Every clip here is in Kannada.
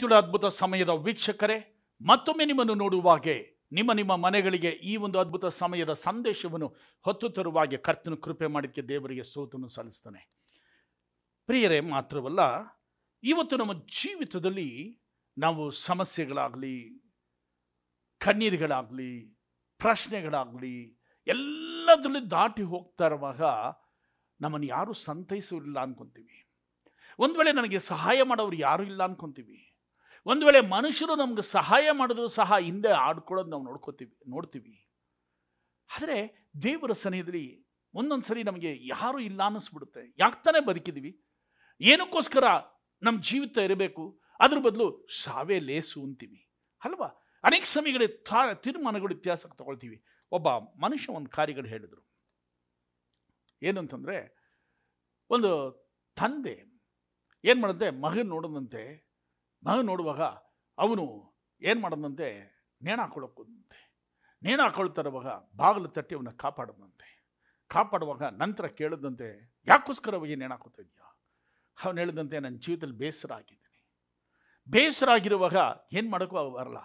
ತುಳ ಅದ್ಭುತ ಸಮಯದ ವೀಕ್ಷಕರೇ, ಮತ್ತೊಮ್ಮೆ ನಿಮ್ಮನ್ನು ನೋಡುವಾಗೆ ನಿಮ್ಮ ನಿಮ್ಮ ಮನೆಗಳಿಗೆ ಈ ಒಂದು ಅದ್ಭುತ ಸಮಯದ ಸಂದೇಶವನ್ನು ಹೊತ್ತು ತರುವಾಗೆ ಕರ್ತನ ಕೃಪೆ ಮಾಡಿದ್ದಕ್ಕೆ ದೇವರಿಗೆ ಸೋತನ್ನು ಸಲ್ಲಿಸ್ತಾನೆ ಪ್ರಿಯರೇ, ಮಾತ್ರವಲ್ಲ, ಇವತ್ತು ನಮ್ಮ ಜೀವಿತದಲ್ಲಿ ನಾವು ಸಮಸ್ಯೆಗಳಾಗಲಿ, ಕಣ್ಣೀರುಗಳಾಗಲಿ, ಪ್ರಶ್ನೆಗಳಾಗಲಿ, ಎಲ್ಲದರಲ್ಲಿ ದಾಟಿ ಹೋಗ್ತಾ ಇರುವಾಗ ನಮ್ಮನ್ನು ಯಾರೂ ಸಂತೈಸೋರಿಲ್ಲ ಅನ್ಕೊತೀವಿ. ಒಂದು ವೇಳೆ ನನಗೆ ಸಹಾಯ ಮಾಡೋರು ಯಾರೂ ಇಲ್ಲ ಅನ್ಕೊಂತೀವಿ. ಒಂದು ವೇಳೆ ಮನುಷ್ಯರು ನಮ್ಗೆ ಸಹಾಯ ಮಾಡಿದ್ರು ಸಹ ಹಿಂದೆ ಆಡ್ಕೊಳ್ಳೋದು ನಾವು ನೋಡ್ಕೋತೀವಿ, ನೋಡ್ತೀವಿ. ಆದರೆ ದೇವರ ಸನಿಹದಲ್ಲಿ ಒಂದೊಂದು ಸರಿ ನಮಗೆ ಯಾರೂ ಇಲ್ಲ ಅನ್ನಿಸ್ಬಿಡುತ್ತೆ. ಯಾಕೆ ತಾನೇ ಬದುಕಿದ್ದೀವಿ ಏನಕ್ಕೋಸ್ಕರ ನಮ್ಮ ಜೀವಿತ ಇರಬೇಕು? ಅದ್ರ ಬದಲು ಸಾವೇ ಲೇಸು ಅಂತೀವಿ. ಅಲ್ವಾ? ಅನೇಕ ಸಮಯಗಳಲ್ಲಿ ತಾ, ತೀರ್ಮಾನಗಳು ಇತಿಹಾಸಕ್ಕೆ ತಗೊಳ್ತೀವಿ. ಒಬ್ಬ ಮನುಷ್ಯ ಒಂದು ಕಾರ್ಯಗಳು ಹೇಳಿದರು. ಏನು ಅಂತಂದರೆ, ಒಂದು ತಂದೆ ಏನು ಮಾಡುತ್ತೆ ಮಗನ ನೋಡದಂತೆ ಮಗನ ನೋಡುವಾಗ ಅವನು ಏನು ಮಾಡದಂತೆ? ನೇಣು ಹಾಕೊಳ್ಳೋಕ್ಕಂತೆ ನೇಣು ಹಾಕೊಳ್ತಾರವಾಗ ಬಾಗಿಲು ತಟ್ಟಿ ಅವನ್ನ ಕಾಪಾಡದಂತೆ ಕಾಪಾಡುವಾಗ ನಂತರ ಕೇಳದಂತೆ ಯಾಕೋಸ್ಕರವಾಗಿ ನೇಣ ಹಾಕೋತಾ ಇದೆಯಾ? ಅವನು ಹೇಳಿದಂತೆ ನನ್ನ ಜೀವಿತದಲ್ಲಿ ಬೇಸರ ಆಗಿದ್ದೀನಿ ಬೇಸರ ಆಗಿರುವಾಗ ಏನು ಮಾಡೋಕ್ಕೂ ಬರಲ್ಲ.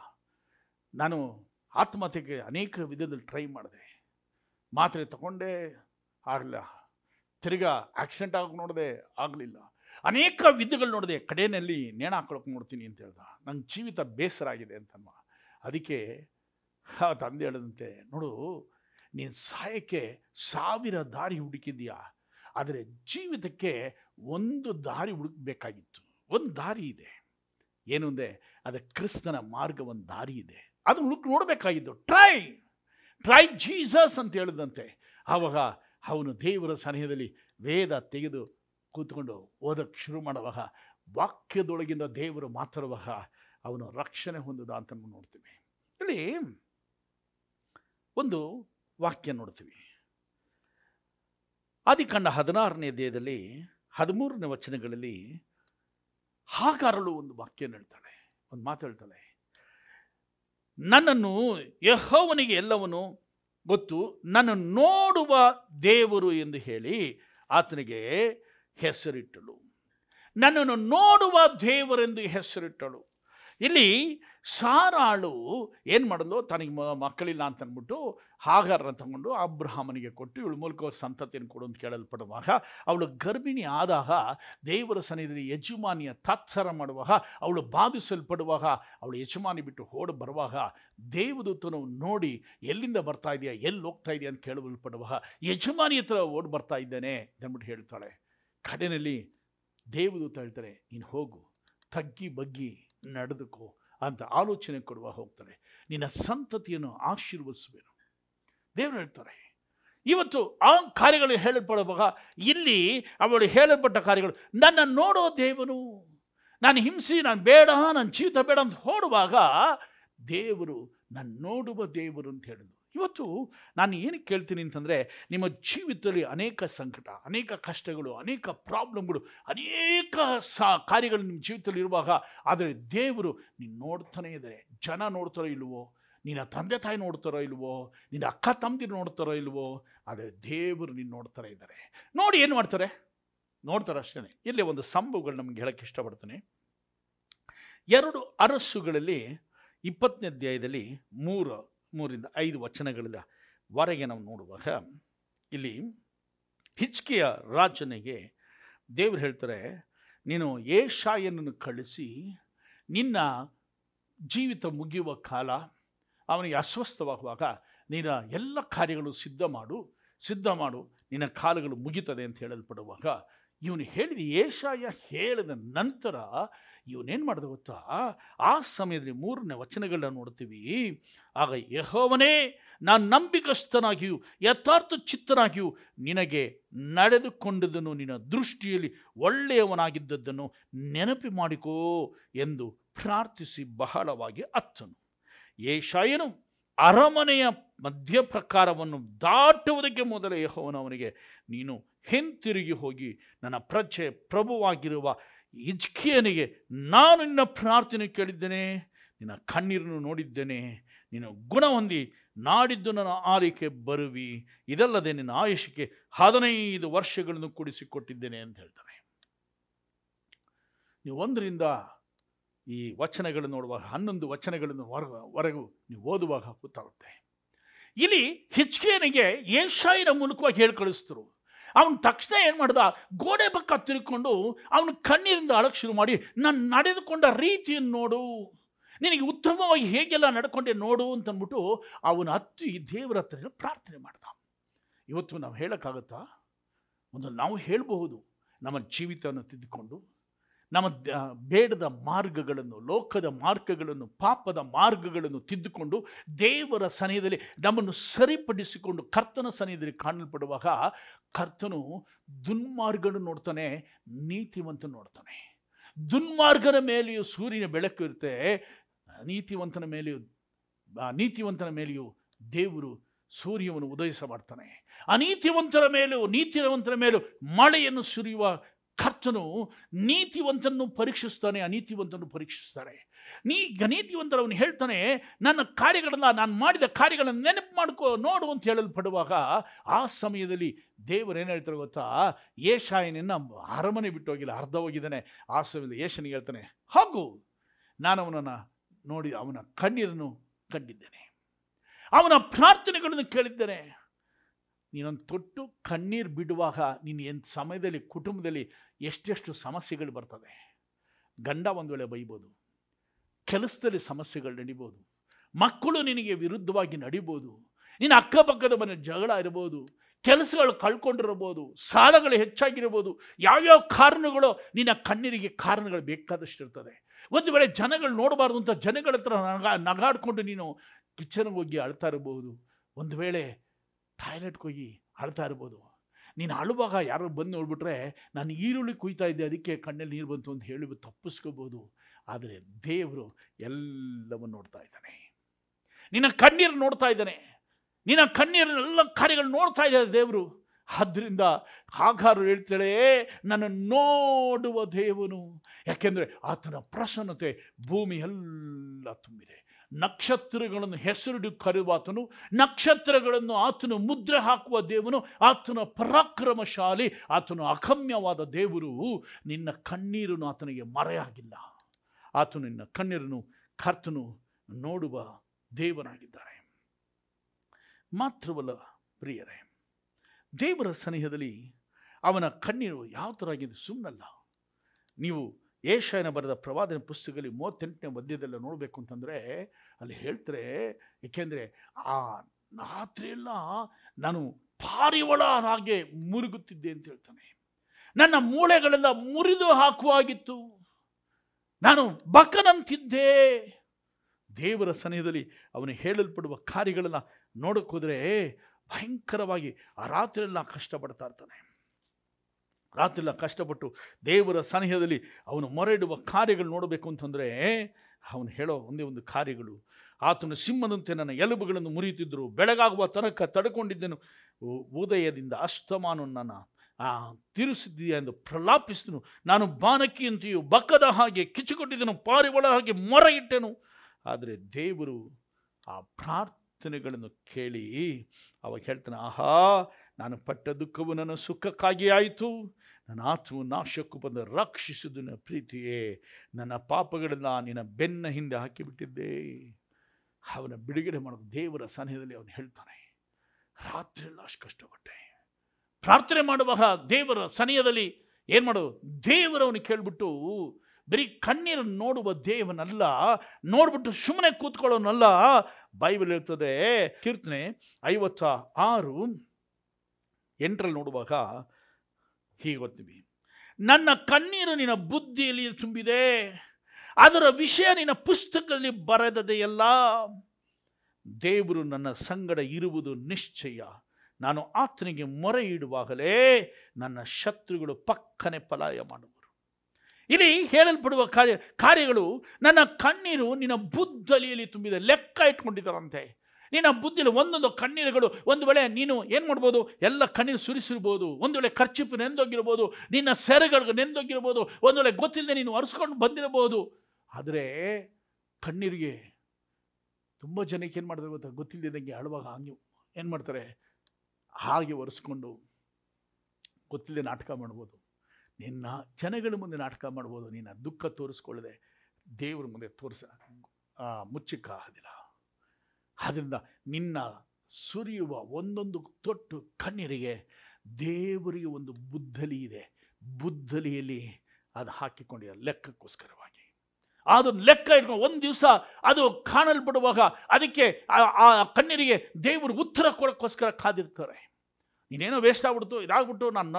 ನಾನು ಆತ್ಮಹತ್ಯೆಗೆ ಅನೇಕ ವಿಧದಲ್ಲಿ ಟ್ರೈ ಮಾಡಿದೆ. ಮಾತ್ರೆ ತಗೊಂಡೆ ಆಗಲಿಲ್ಲ. ತಿರ್ಗಾ ಆಕ್ಸಿಡೆಂಟ್ ಆಗಿ ನೋಡಿದೆ ಆಗಲಿಲ್ಲ. ಅನೇಕ ವಿಧಗಳು ನೋಡಿದೆ, ಕಡೆಯಲ್ಲಿ ನೇಣ ಹಾಕೊಳಕ್ಕೆ ನೋಡ್ತೀನಿ ಅಂತ ಹೇಳ್ದ. ನನ್ನ ಜೀವಿತ ಬೇಸರ ಆಗಿದೆ ಅಂತಮ್ಮ. ಅದಕ್ಕೆ ಆ ತಂದೆ ಹೇಳದಂತೆ, ನೋಡು, ನೀನು ಸಾಯಕ್ಕೆ ಸಾವಿರ ದಾರಿ ಹುಡುಕಿದೀಯಾ ಆದರೆ ಜೀವಿತಕ್ಕೆ ಒಂದು ದಾರಿ ಹುಡುಕಬೇಕಾಗಿತ್ತು. ಒಂದು ದಾರಿ ಇದೆ. ಏನು ಅಂದರೆ, ಅದು ಕ್ರಿಸ್ತನ ಮಾರ್ಗ ಒಂದು ದಾರಿ ಇದೆ. ಅದು ಹುಡುಕ್ ನೋಡಬೇಕಾಗಿದ್ದು. ಟ್ರೈ ಟ್ರೈ ಜೀಸಸ್ ಅಂತ ಹೇಳಿದಂತೆ. ಆವಾಗ ಅವನು ದೇವರ ಸನಿಹದಲ್ಲಿ ವೇದ ತೆಗೆದು ಕೂತ್ಕೊಂಡು ಓದಕ್ಕೆ ಶುರು ಮಾಡುವಾಗ ವಾಕ್ಯದೊಳಗಿಂದ ದೇವರು ಮಾತಾಡುವಾಗ ಅವನು ರಕ್ಷಣೆ ಹೊಂದದ ಅಂತ ನೋಡ್ತೀವಿ. ಇಲ್ಲಿ ಒಂದು ವಾಕ್ಯ ನೋಡ್ತೀವಿ. ಆದಿಕಾಂಡ ಹದಿನಾರನೇ ದೇಹದಲ್ಲಿ ಹದಿಮೂರನೇ ವಚನಗಳಲ್ಲಿ ಹಾಕಾರಳು ಒಂದು ವಾಕ್ಯ ಹೇಳ್ತಾಳೆ. ಒಂದು ಮಾತು ಹೇಳ್ತಾಳೆ. ನನ್ನನ್ನು ಯಹೋವನಿಗೆ ಎಲ್ಲವನು ಗೊತ್ತು, ನನ್ನನ್ನು ನೋಡುವ ದೇವರು ಎಂದು ಹೇಳಿ ಆತನಿಗೆ ಹೆಸರಿಟ್ಟಳು. ನನ್ನನ್ನು ನೋಡುವ ದೇವರೆಂದು ಹೆಸರಿಟ್ಟಳು. ಇಲ್ಲಿ ಸಾರಾಳು ಏನು ಮಾಡಲು, ತನಗೆ ಮಕ್ಕಳಿಲ್ಲ ಅಂತ ಅಂದ್ಬಿಟ್ಟು ಹಾಗಾರನ ತಗೊಂಡು ಅಬ್ರಹಾಮನಿಗೆ ಕೊಟ್ಟು ಇವಳು ಮೂಲಕ ಸಂತತಿಯನ್ನು ಕೊಡು ಅಂತ ಕೇಳಲ್ಪಡುವಾಗ ಅವಳು ಗರ್ಭಿಣಿ ಆದಾಗ ದೇವರ ಸನ್ನಿಧಿ ಯಜಮಾನಿಯ ತಾತ್ಸಾರ ಮಾಡುವಾಗ, ಅವಳು ಬಾಧಿಸಲ್ಪಡುವಾಗ, ಅವಳು ಯಜಮಾನಿ ಬಿಟ್ಟು ಓಡಿ ಬರುವಾಗ ದೇವದೂತನು ನೋಡಿ, ಎಲ್ಲಿಂದ ಬರ್ತಾ ಇದೆಯಾ, ಎಲ್ಲಿ ಹೋಗ್ತಾ ಇದೆಯಾ ಅಂತ ಕೇಳಲ್ಪಡುವಾಗ ಯಜಮಾನಿ ಹತ್ರ ಓಡಿ ಬರ್ತಾ ಇದ್ದೇನೆ ಅಂದ್ಬಿಟ್ಟು ಹೇಳ್ತಾಳೆ. ಕಡೆಯಲ್ಲಿ ದೇವದೂತ ಹೇಳ್ತಾರೆ, ನೀನು ಹೋಗು, ತಗ್ಗಿ ಬಗ್ಗಿ ನಡೆದುಕೋ ಅಂತ ಆಲೋಚನೆ ಕೊಡುವ ಹೋಗ್ತಾರೆ. ನಿನ್ನ ಸಂತತಿಯನ್ನು ಆಶೀರ್ವದಿಸುವೆನು. ದೇವರು ಹೇಳ್ತಾರೆ, ಇವತ್ತು ಆ ಕಾರ್ಯಗಳು ಹೇಳಲ್ಪಡುವಾಗ ಇಲ್ಲಿ ಅವಳು ಹೇಳಲ್ಪಟ್ಟ ಕಾರ್ಯಗಳು, ನನ್ನ ನೋಡೋ ದೇವನು, ನಾನು ಹಿಂಸಿ, ನಾನು ಬೇಡ, ನನ್ನ ಜೀವಿತ ಬೇಡ ಅಂತ ಹೋಡುವಾಗ ದೇವರು ನನ್ನ ನೋಡುವ ದೇವರು ಅಂತ ಹೇಳಿದ್ರು. ಇವತ್ತು ನಾನು ಏನು ಕೇಳ್ತೀನಿ ಅಂತಂದರೆ, ನಿಮ್ಮ ಜೀವಿತದಲ್ಲಿ ಅನೇಕ ಸಂಕಟ, ಅನೇಕ ಕಷ್ಟಗಳು, ಅನೇಕ ಪ್ರಾಬ್ಲಮ್ಗಳು, ಅನೇಕ ಸಾ ಕಾರ್ಯಗಳು ನಿಮ್ಮ ಜೀವಿತದಲ್ಲಿ ಇರುವಾಗ, ಆದರೆ ದೇವರು ನೀನು ನೋಡ್ತಾನೇ ಇದ್ದಾರೆ. ಜನ ನೋಡ್ತಾರೋ ಇಲ್ವೋ? ನಿನ್ನ ತಂದೆ ತಾಯಿ ನೋಡ್ತಾರೋ ಇಲ್ವೋ? ನಿನ್ನ ಅಕ್ಕ ತಮ್ಮದಿರು ನೋಡ್ತಾರೋ ಇಲ್ವೋ? ಆದರೆ ದೇವರು ನೀನು ನೋಡ್ತಾರೆ ಇದ್ದಾರೆ. ನೋಡಿ ಏನು ಮಾಡ್ತಾರೆ? ನೋಡ್ತಾರೆ ಅಷ್ಟೇ ಇಲ್ಲಿ ಒಂದು ಸಂಭವಗಳು ನಮ್ಗೆ ಹೇಳಕ್ಕೆ ಇಷ್ಟಪಡ್ತೀನಿ. ಎರಡು ಅರಸುಗಳಲ್ಲಿ ಇಪ್ಪತ್ತನೇ ಅಧ್ಯಾಯದಲ್ಲಿ ಮೂರು ಮೂರಿಂದ ಐದು ವಚನಗಳಿಂದ ವರೆಗೆ ನಾವು ನೋಡುವಾಗ ಇಲ್ಲಿ ಹಿಚ್ಕಿಯ ರಾಜನಿಗೆ ದೇವರು ಹೇಳ್ತಾರೆ, ನೀನು ಏಷಾಯನನ್ನು ಕಳಿಸಿ ನಿನ್ನ ಜೀವಿತ ಮುಗಿಯುವ ಕಾಲ ಅವನಿಗೆ ಅಸ್ವಸ್ಥವಾಗುವಾಗ ನಿನ್ನ ಎಲ್ಲ ಕಾರ್ಯಗಳು ಸಿದ್ಧ ಮಾಡು ಸಿದ್ಧ ಮಾಡು, ನಿನ್ನ ಕಾಲಗಳು ಮುಗಿತದೆ ಅಂತ ಹೇಳಲ್ಪಡುವಾಗ ಇವನು ಹೇಳಿದ ಏಷಾಯ ಹೇಳಿದ ನಂತರ ಇವನೇನು ಮಾಡಿದ ಗೊತ್ತಾ? ಆ ಸಮಯದಲ್ಲಿ ಮೂರನೇ ವಚನಗಳನ್ನ ನೋಡ್ತೀವಿ. ಆಗ ಯಹೋವನೇ, ನಾನು ನಂಬಿಕಸ್ಥನಾಗಿಯೂ, ಯಥಾರ್ಥ ಚಿತ್ತನಾಗಿಯೂ ನಿನಗೆ ನಡೆದುಕೊಂಡದನ್ನು ನಿನ್ನ ದೃಷ್ಟಿಯಲ್ಲಿ ಒಳ್ಳೆಯವನಾಗಿದ್ದದ್ದನ್ನು ನೆನಪಿ ಮಾಡಿಕೋ ಎಂದು ಪ್ರಾರ್ಥಿಸಿ ಬಹಳವಾಗಿ ಅತ್ತನು. ಏಷಾಯನು ಅರಮನೆಯ ಮಧ್ಯ ಪ್ರಕಾರವನ್ನು ದಾಟುವುದಕ್ಕೆ ಮೊದಲೇ ಯಹೋವನು ಅವನಿಗೆ, ನೀನು ಹಿಂತಿರುಗಿ ಹೋಗಿ, ನನ್ನ ಪ್ರಜೆ ಪ್ರಭುವಾಗಿರುವ ಇಜ್ಕಿಯನಿಗೆ ನಾನು ನಿನ್ನ ಪ್ರಾರ್ಥನೆ ಕೇಳಿದ್ದೇನೆ, ನಿನ್ನ ಕಣ್ಣೀರನ್ನು ನೋಡಿದ್ದೇನೆ ನಿನ್ನ ಗುಣ ಹೊಂದಿ, ನಾಡಿದ್ದು ನನ್ನ ಆರೈಕೆ ಬರುವಿ, ಇದಲ್ಲದೆ ನಿನ್ನ ಆಯುಷಕ್ಕೆ ಹದಿನೈದು ವರ್ಷಗಳನ್ನು ಕೂಡಿಸಿಕೊಟ್ಟಿದ್ದೇನೆ ಅಂತ ಹೇಳ್ತಾರೆ. ನೀವು ಒಂದರಿಂದ ಈ ವಚನಗಳನ್ನು ನೋಡುವಾಗ, ಹನ್ನೊಂದು ವಚನಗಳನ್ನು ವರೆಗೂ ನೀವು ಓದುವಾಗ ಗೊತ್ತಾಗುತ್ತೆ. ಇಲ್ಲಿ ಹಿಚ್ಕೇನಿಗೆ ಏಷಾಯಿನ ಮೂಲಕವಾಗಿ ಹೇಳಿ ಕಳಿಸ್ತರು ಅವನು ತಕ್ಷಣ ಏನು ಮಾಡ್ದ? ಗೋಡೆ ಪಕ್ಕ ತಿರ್ಕೊಂಡು ಅವನು ಕಣ್ಣೀರಿಂದ ಅಳಕ್ಕೆ ಶುರು ಮಾಡಿ, ನಾನು ನಡೆದುಕೊಂಡ ರೀತಿಯನ್ನು ನೋಡು. ನಿನಗೆ ಉತ್ತಮವಾಗಿ ಹೇಗೆಲ್ಲ ನಡ್ಕೊಂಡೆ ನೋಡು ಅಂತಂದ್ಬಿಟ್ಟು ಅವನು ಹತ್ತಿ ದೇವರ ಹತ್ರ ಪ್ರಾರ್ಥನೆ ಮಾಡ್ದ. ಇವತ್ತು ನಾವು ಹೇಳೋಕ್ಕಾಗತ್ತಾ? ಒಂದು ನಾವು ಹೇಳಬಹುದು, ನಮ್ಮ ಜೀವಿತವನ್ನು ತಿದ್ದುಕೊಂಡು. ನಮ್ಮ ಬೇಡದ ಮಾರ್ಗಗಳನ್ನು, ಲೋಕದ ಮಾರ್ಗಗಳನ್ನು, ಪಾಪದ ಮಾರ್ಗಗಳನ್ನು ತಿದ್ದುಕೊಂಡು ದೇವರ ಸನಿಹದಲ್ಲಿ ನಮ್ಮನ್ನು ಸರಿಪಡಿಸಿಕೊಂಡು ಕರ್ತನ ಸನಿಹದಲ್ಲಿ ಕಾಣಲ್ಪಡುವಾಗ ಕರ್ತನು ದುನ್ಮಾರ್ಗನು ನೋಡ್ತಾನೆ ನೀತಿವಂತ ನೋಡ್ತಾನೆ. ದುನ್ಮಾರ್ಗನ ಮೇಲೆಯೂ ಸೂರ್ಯನ ಬೆಳಕು ಇರುತ್ತೆ, ನೀತಿವಂತನ ಮೇಲೆಯೂ ನೀತಿವಂತನ ಮೇಲೆಯೂ ದೇವರು ಸೂರ್ಯವನ್ನು ಉದಯಿಸ ಮಾಡ್ತಾನೆ ಅನೀತಿವಂತರ ಮೇಲೂ ನೀತಿವಂತರ ಮೇಲೂ ಮಳೆಯನ್ನು ಸುರಿಯುವ ಕರ್ತನು ನೀತಿವಂತನನ್ನು ಪರೀಕ್ಷಿಸ್ತಾನೆ ಅನೀತಿವಂತನ್ನು ಪರೀಕ್ಷಿಸ್ತಾರೆ. ನೀ ಅನೀತಿವಂತರ ಅವನು ಹೇಳ್ತಾನೆ, ನನ್ನ ಕಾರ್ಯಗಳನ್ನ ನಾನು ಮಾಡಿದ ಕಾರ್ಯಗಳನ್ನು ನೆನಪು ಮಾಡ್ಕೋ, ನೋಡು ಅಂತ ಹೇಳಲ್ಪಡುವಾಗ ಆ ಸಮಯದಲ್ಲಿ ದೇವರು ಏನು ಹೇಳ್ತಾರೆ ಗೊತ್ತಾ? ಏಷಾಯನನ್ನ ಅರಮನೆ ಬಿಟ್ಟು ಹೋಗಿಲ್ಲ, ಅರ್ಧ ಹೋಗಿದ್ದಾನೆ. ಆ ಸಮಯದಲ್ಲಿ ಏಷನಿಗೆ ಹೇಳ್ತಾನೆ, ಹಾಗೂ, ನಾನು ಅವನನ್ನು ನೋಡಿ ಅವನ ಕಣ್ಣೀರನ್ನು ಕಂಡಿದ್ದೇನೆ. ಅವನ ಪ್ರಾರ್ಥನೆಗಳನ್ನು ಕೇಳಿದ್ದೇನೆ. ನೀನೊಂದು ತೊಟ್ಟು ಕಣ್ಣೀರು ಬಿಡುವಾಗ ನೀನು ಎಂಥ ಸಮಯದಲ್ಲಿ, ಕುಟುಂಬದಲ್ಲಿ ಎಷ್ಟೆಷ್ಟು ಸಮಸ್ಯೆಗಳು ಬರ್ತದೆ. ಗಂಡ ಒಂದು ವೇಳೆ ಬೈಬೋದು, ಕೆಲಸದಲ್ಲಿ ಸಮಸ್ಯೆಗಳು ನಡಿಬೋದು, ಮಕ್ಕಳು ನಿನಗೆ ವಿರುದ್ಧವಾಗಿ ನಡಿಬೋದು, ನಿನ್ನ ಅಕ್ಕಪಕ್ಕದ ಮನೆ ಜಗಳ ಇರ್ಬೋದು, ಕೆಲಸಗಳು ಕಳ್ಕೊಂಡಿರ್ಬೋದು ಸಾಲಗಳು ಹೆಚ್ಚಾಗಿರ್ಬೋದು ಯಾವ್ಯಾವ ಕಾರಣಗಳು ನಿನ್ನ ಕಣ್ಣೀರಿಗೆ ಕಾರಣಗಳು ಬೇಕಾದಷ್ಟು ಇರ್ತದೆ. ಒಂದು ವೇಳೆ ಜನಗಳು ನೋಡಬಾರ್ದು ಅಂತ ಜನಗಳ ಹತ್ರ ನಗ, ನಗಾಡ್ಕೊಂಡು ನೀನು ಕಿಚನ್ಗೆ ಹೋಗಿ ಅಳ್ತಾ ಇರಬಹುದು ಒಂದು ವೇಳೆ ಟಾಯ್ಲೆಟ್ಗೆ ಹೋಗಿ ಅಳ್ತಾ ಇರ್ಬೋದು. ನೀನು ಅಳುವಾಗ ಯಾರೋ ಬಂದು ನೋಡ್ಬಿಟ್ರೆ ನಾನು ಈರುಳ್ಳಿ ಕುಯ್ತಾ ಇದ್ದೆ, ಅದಕ್ಕೆ ಕಣ್ಣಲ್ಲಿ ನೀರು ಬಂತು ಅಂತ ಹೇಳಿ ತಪ್ಪಿಸ್ಕೋಬೋದು. ಆದರೆ ದೇವರು ಎಲ್ಲವನ್ನು ನೋಡ್ತಾ ಇದ್ದಾನೆ. ನಿನ್ನ ಕಣ್ಣೀರು ನೋಡ್ತಾ ಇದ್ದಾನೆ. ನಿನ್ನ ಕಣ್ಣೀರಿನೆಲ್ಲ ಕಾರ್ಯಗಳು ನೋಡ್ತಾ ಇದ್ದಾರೆ ದೇವರು. ಆದ್ದರಿಂದ ಹಾಗಾರು ಹೇಳ್ತಾಳೆ, ನನ್ನ ನೋಡುವ ದೇವನು. ಯಾಕೆಂದರೆ ಆತನ ಪ್ರಸನ್ನತೆ ಭೂಮಿ ಎಲ್ಲ ತುಂಬಿದೆ. ನಕ್ಷತ್ರಗಳನ್ನು ಹೆಸರಿಡು ಕರೆಯುವಾತನು ನಕ್ಷತ್ರಗಳನ್ನು ಆತನು ಮುದ್ರೆ ಹಾಕುವ ದೇವನು, ಆತನ ಪರಾಕ್ರಮಶಾಲಿ, ಆತನು ಅಗಮ್ಯವಾದ ದೇವರು. ನಿನ್ನ ಕಣ್ಣೀರನ್ನು ಆತನಿಗೆ ಮರೆಯಾಗಿಲ್ಲ. ಆತನು ನಿನ್ನ ಕಣ್ಣೀರನ್ನು ಕರ್ತನು ನೋಡುವ ದೇವನಾಗಿದ್ದಾರೆ. ಮಾತ್ರವಲ್ಲ ಪ್ರಿಯರೇ, ದೇವರ ಸನಿಹದಲ್ಲಿ ಅವನ ಕಣ್ಣೀರು ಯಾವ ಥರ ಆಗಿದೆ ಸುಮ್ಮನಲ್ಲ ನೀವು ಏಷಾಯನ ಬರೆದ ಪ್ರವಾದನ ಪುಸ್ತಕದಲ್ಲಿ ಮೂವತ್ತೆಂಟನೇ ಮಧ್ಯದಲ್ಲಿ ನೋಡಬೇಕು ಅಂತಂದರೆ, ಅಲ್ಲಿ ಹೇಳ್ತಾರೆ, ಏಕೆಂದರೆ ಆ ರಾತ್ರಿಯೆಲ್ಲ ನಾನು ಪಾರಿವಳ ಹಾಗೆ ಮುರುಗುತ್ತಿದ್ದೆ ಅಂತ ಹೇಳ್ತಾನೆ. ನನ್ನ ಮೂಳೆಗಳೆಲ್ಲ ಮುರಿದು ಹಾಕುವಾಗಿತ್ತು ನಾನು ಬಕನಂತಿದ್ದೆ. ದೇವರ ಸನಿಹದಲ್ಲಿ ಅವನು ಹೇಳಲ್ಪಡುವ ಕಾರ್ಯಗಳನ್ನು ನೋಡೋಕ್ಕೋದ್ರೆ ಭಯಂಕರವಾಗಿ ಆ ರಾತ್ರಿಯೆಲ್ಲ ಕಷ್ಟಪಡ್ತಾ ಇರ್ತಾನೆ. ರಾತ್ರಿಯೆಲ್ಲ ಕಷ್ಟಪಟ್ಟು ದೇವರ ಸನಿಹದಲ್ಲಿ ಅವನು ಮೊರೆ ಇಡುವ ಕಾರ್ಯಗಳು ನೋಡಬೇಕು ಅಂತಂದರೆ, ಅವನು ಹೇಳೋ ಒಂದೇ ಒಂದು ಕಾರ್ಯಗಳು, ಆತನ ಸಿಂಹದಂತೆ ನನ್ನ ಎಲುಬುಗಳನ್ನು ಮುರಿಯುತ್ತಿದ್ದರು, ಬೆಳಗಾಗುವ ತನಕ ತಡ್ಕೊಂಡಿದ್ದೆನು. ಉದಯದಿಂದ ಅಸ್ತಮಾನ ನನ್ನ, ಆ, ತಿರುಸಿದ್ದೀಯ ಎಂದು ಪ್ರಲಾಪಿಸಿದನು. ನಾನು ಬಾನಕಿಯಂತೆಯೂ ಬಕ್ಕದ ಹಾಗೆ ಕಿಚ್ಚುಕೊಟ್ಟಿದ್ದನು ಪಾರಿವಳ ಹಾಗೆ ಮೊರ ಇಟ್ಟೆನು ಆದರೆ ದೇವರು ಆ ಪ್ರಾರ್ಥನೆಗಳನ್ನು ಕೇಳಿ ಅವಾಗ ಹೇಳ್ತಾನೆ, ಆಹಾ, ನಾನು ಪಟ್ಟ ದುಃಖವು ನನ್ನ ಸುಖಕ್ಕಾಗಿ ಆಯಿತು. ನನ್ನ ಆತ್ಮ ನಾಶಕ್ಕೂ ಬಂದು ರಕ್ಷಿಸಿದ ನನ್ನ ಪ್ರೀತಿಯೇ, ನನ್ನ ಪಾಪಗಳನ್ನ ನಿನ್ನ ಬೆನ್ನ ಹಿಂದೆ ಹಾಕಿಬಿಟ್ಟಿದ್ದೆ. ಅವನ ಬಿಡುಗಡೆ ಮಾಡೋದು ದೇವರ ಸನಿಹದಲ್ಲಿ ಅವನು ಹೇಳ್ತಾನೆ, ರಾತ್ರಿ ಎಲ್ಲ ಅಷ್ಟು ಕಷ್ಟಪಟ್ಟೆ. ಪ್ರಾರ್ಥನೆ ಮಾಡುವಾಗ ದೇವರ ಸನಿಹದಲ್ಲಿ ಏನು ಮಾಡೋದು? ದೇವರವನು ಕೇಳಿಬಿಟ್ಟು, ಬರೀ ಕಣ್ಣೀರನ್ನು ನೋಡುವ ದೇವನಲ್ಲ, ನೋಡ್ಬಿಟ್ಟು ಸುಮ್ಮನೆ ಕೂತ್ಕೊಳ್ಳೋನಲ್ಲ, ಬೈಬಲ್ ಇರ್ತದೆ ಕೀರ್ತನೆ ಐವತ್ತ ಆರು, ಎಂಟರಲ್ಲಿ ನೋಡುವಾಗ ಹೀಗೆ ಓದ್ತೀವಿ. ನನ್ನ ಕಣ್ಣೀರು ನಿನ್ನ ಬುದ್ಧಿಯಲ್ಲಿ ತುಂಬಿದೆ. ಅದರ ವಿಷಯ ನಿನ್ನ ಪುಸ್ತಕದಲ್ಲಿ ಬರೆದದೆಯಲ್ಲ ದೇವರು ನನ್ನ ಸಂಗಡ ಇರುವುದು ನಿಶ್ಚಯ. ನಾನು ಆತನಿಗೆ ಮೊರೆ ಇಡುವಾಗಲೇ ನನ್ನ ಶತ್ರುಗಳು ಪಕ್ಕನೆ ಪಲಾಯ ಮಾಡುವರು. ಇಲ್ಲಿ ಹೇಳಲ್ಪಡುವ ಕಾರ್ಯ ಕಾರ್ಯಗಳು ನನ್ನ ಕಣ್ಣೀರು ನಿನ್ನ ಬುದ್ಧಲಿಯಲ್ಲಿ ತುಂಬಿದೆ. ಲೆಕ್ಕ ಇಟ್ಕೊಂಡಿದ್ದಾರಂತೆ. ನಿನ್ನ ಬುದ್ಧಿಲಿ ಒಂದೊಂದು ಕಣ್ಣೀರುಗಳು, ಒಂದು ವೇಳೆ ನೀನು ಏನು ಮಾಡ್ಬೋದು? ಎಲ್ಲ ಕಣ್ಣೀರು ಸುರಿಸಿರ್ಬೋದು. ಒಂದು ವೇಳೆ ಖರ್ಚಿಪ್ಪು ನೆಂದೋಗಿರ್ಬೋದು, ನಿನ್ನ ಸೆರೆಗಳು ನೆಂದೋಗಿರ್ಬೋದು, ಒಂದು ವೇಳೆ ಗೊತ್ತಿಲ್ಲದೆ ನೀನು ಒರೆಸ್ಕೊಂಡು ಬಂದಿರಬಹುದು ಆದರೆ ಕಣ್ಣೀರಿಗೆ ತುಂಬ ಜನಕ್ಕೆ ಏನು ಮಾಡ್ತಾರೆ ಗೊತ್ತಾ? ಗೊತ್ತಿಲ್ಲದಂಗೆ ಅಳುವಾಗ ಹಂಗೆ, ಏನು ಮಾಡ್ತಾರೆ? ಹಾಗೆ ಒರೆಸ್ಕೊಂಡು ಗೊತ್ತಿಲ್ಲದೆ ನಾಟಕ ಮಾಡ್ಬೋದು. ನಿನ್ನ ಜನಗಳ ಮುಂದೆ ನಾಟಕ ಮಾಡ್ಬೋದು. ನಿನ್ನ ದುಃಖ ತೋರಿಸ್ಕೊಳ್ಳದೆ ದೇವರ ಮುಂದೆ ತೋರಿಸ ಮುಚ್ಚಕ್ಕಾಗೋದಿಲ್ಲ. ಆದ್ದರಿಂದ ನಿನ್ನ ಸುರಿಯುವ ಒಂದೊಂದು ತೊಟ್ಟು ಕಣ್ಣೀರಿಗೆ ದೇವರಿಗೆ ಒಂದು ಬುದ್ಧಲಿ ಇದೆ. ಬುದ್ಧಲಿಯಲ್ಲಿ ಅದು ಹಾಕಿಕೊಂಡಿದೆ ಲೆಕ್ಕಕ್ಕೋಸ್ಕರವಾಗಿ. ಅದನ್ನು ಲೆಕ್ಕ ಇಟ್ಕೊಂಡು ಒಂದು ದಿವಸ ಅದು ಕಾಣಲ್ಪಡುವಾಗ ಅದಕ್ಕೆ ಆ- ಕಣ್ಣೀರಿಗೆ ದೇವರು ಉತ್ತರ ಕೊಡೋಕ್ಕೋಸ್ಕರ ಕಾದಿರ್ತಾರೆ. ನೀನೇನೋ ವೇಸ್ಟ್ ಆಗ್ಬಿಡ್ತು, ಇದಾಗ್ಬಿಟ್ಟು ನಾನು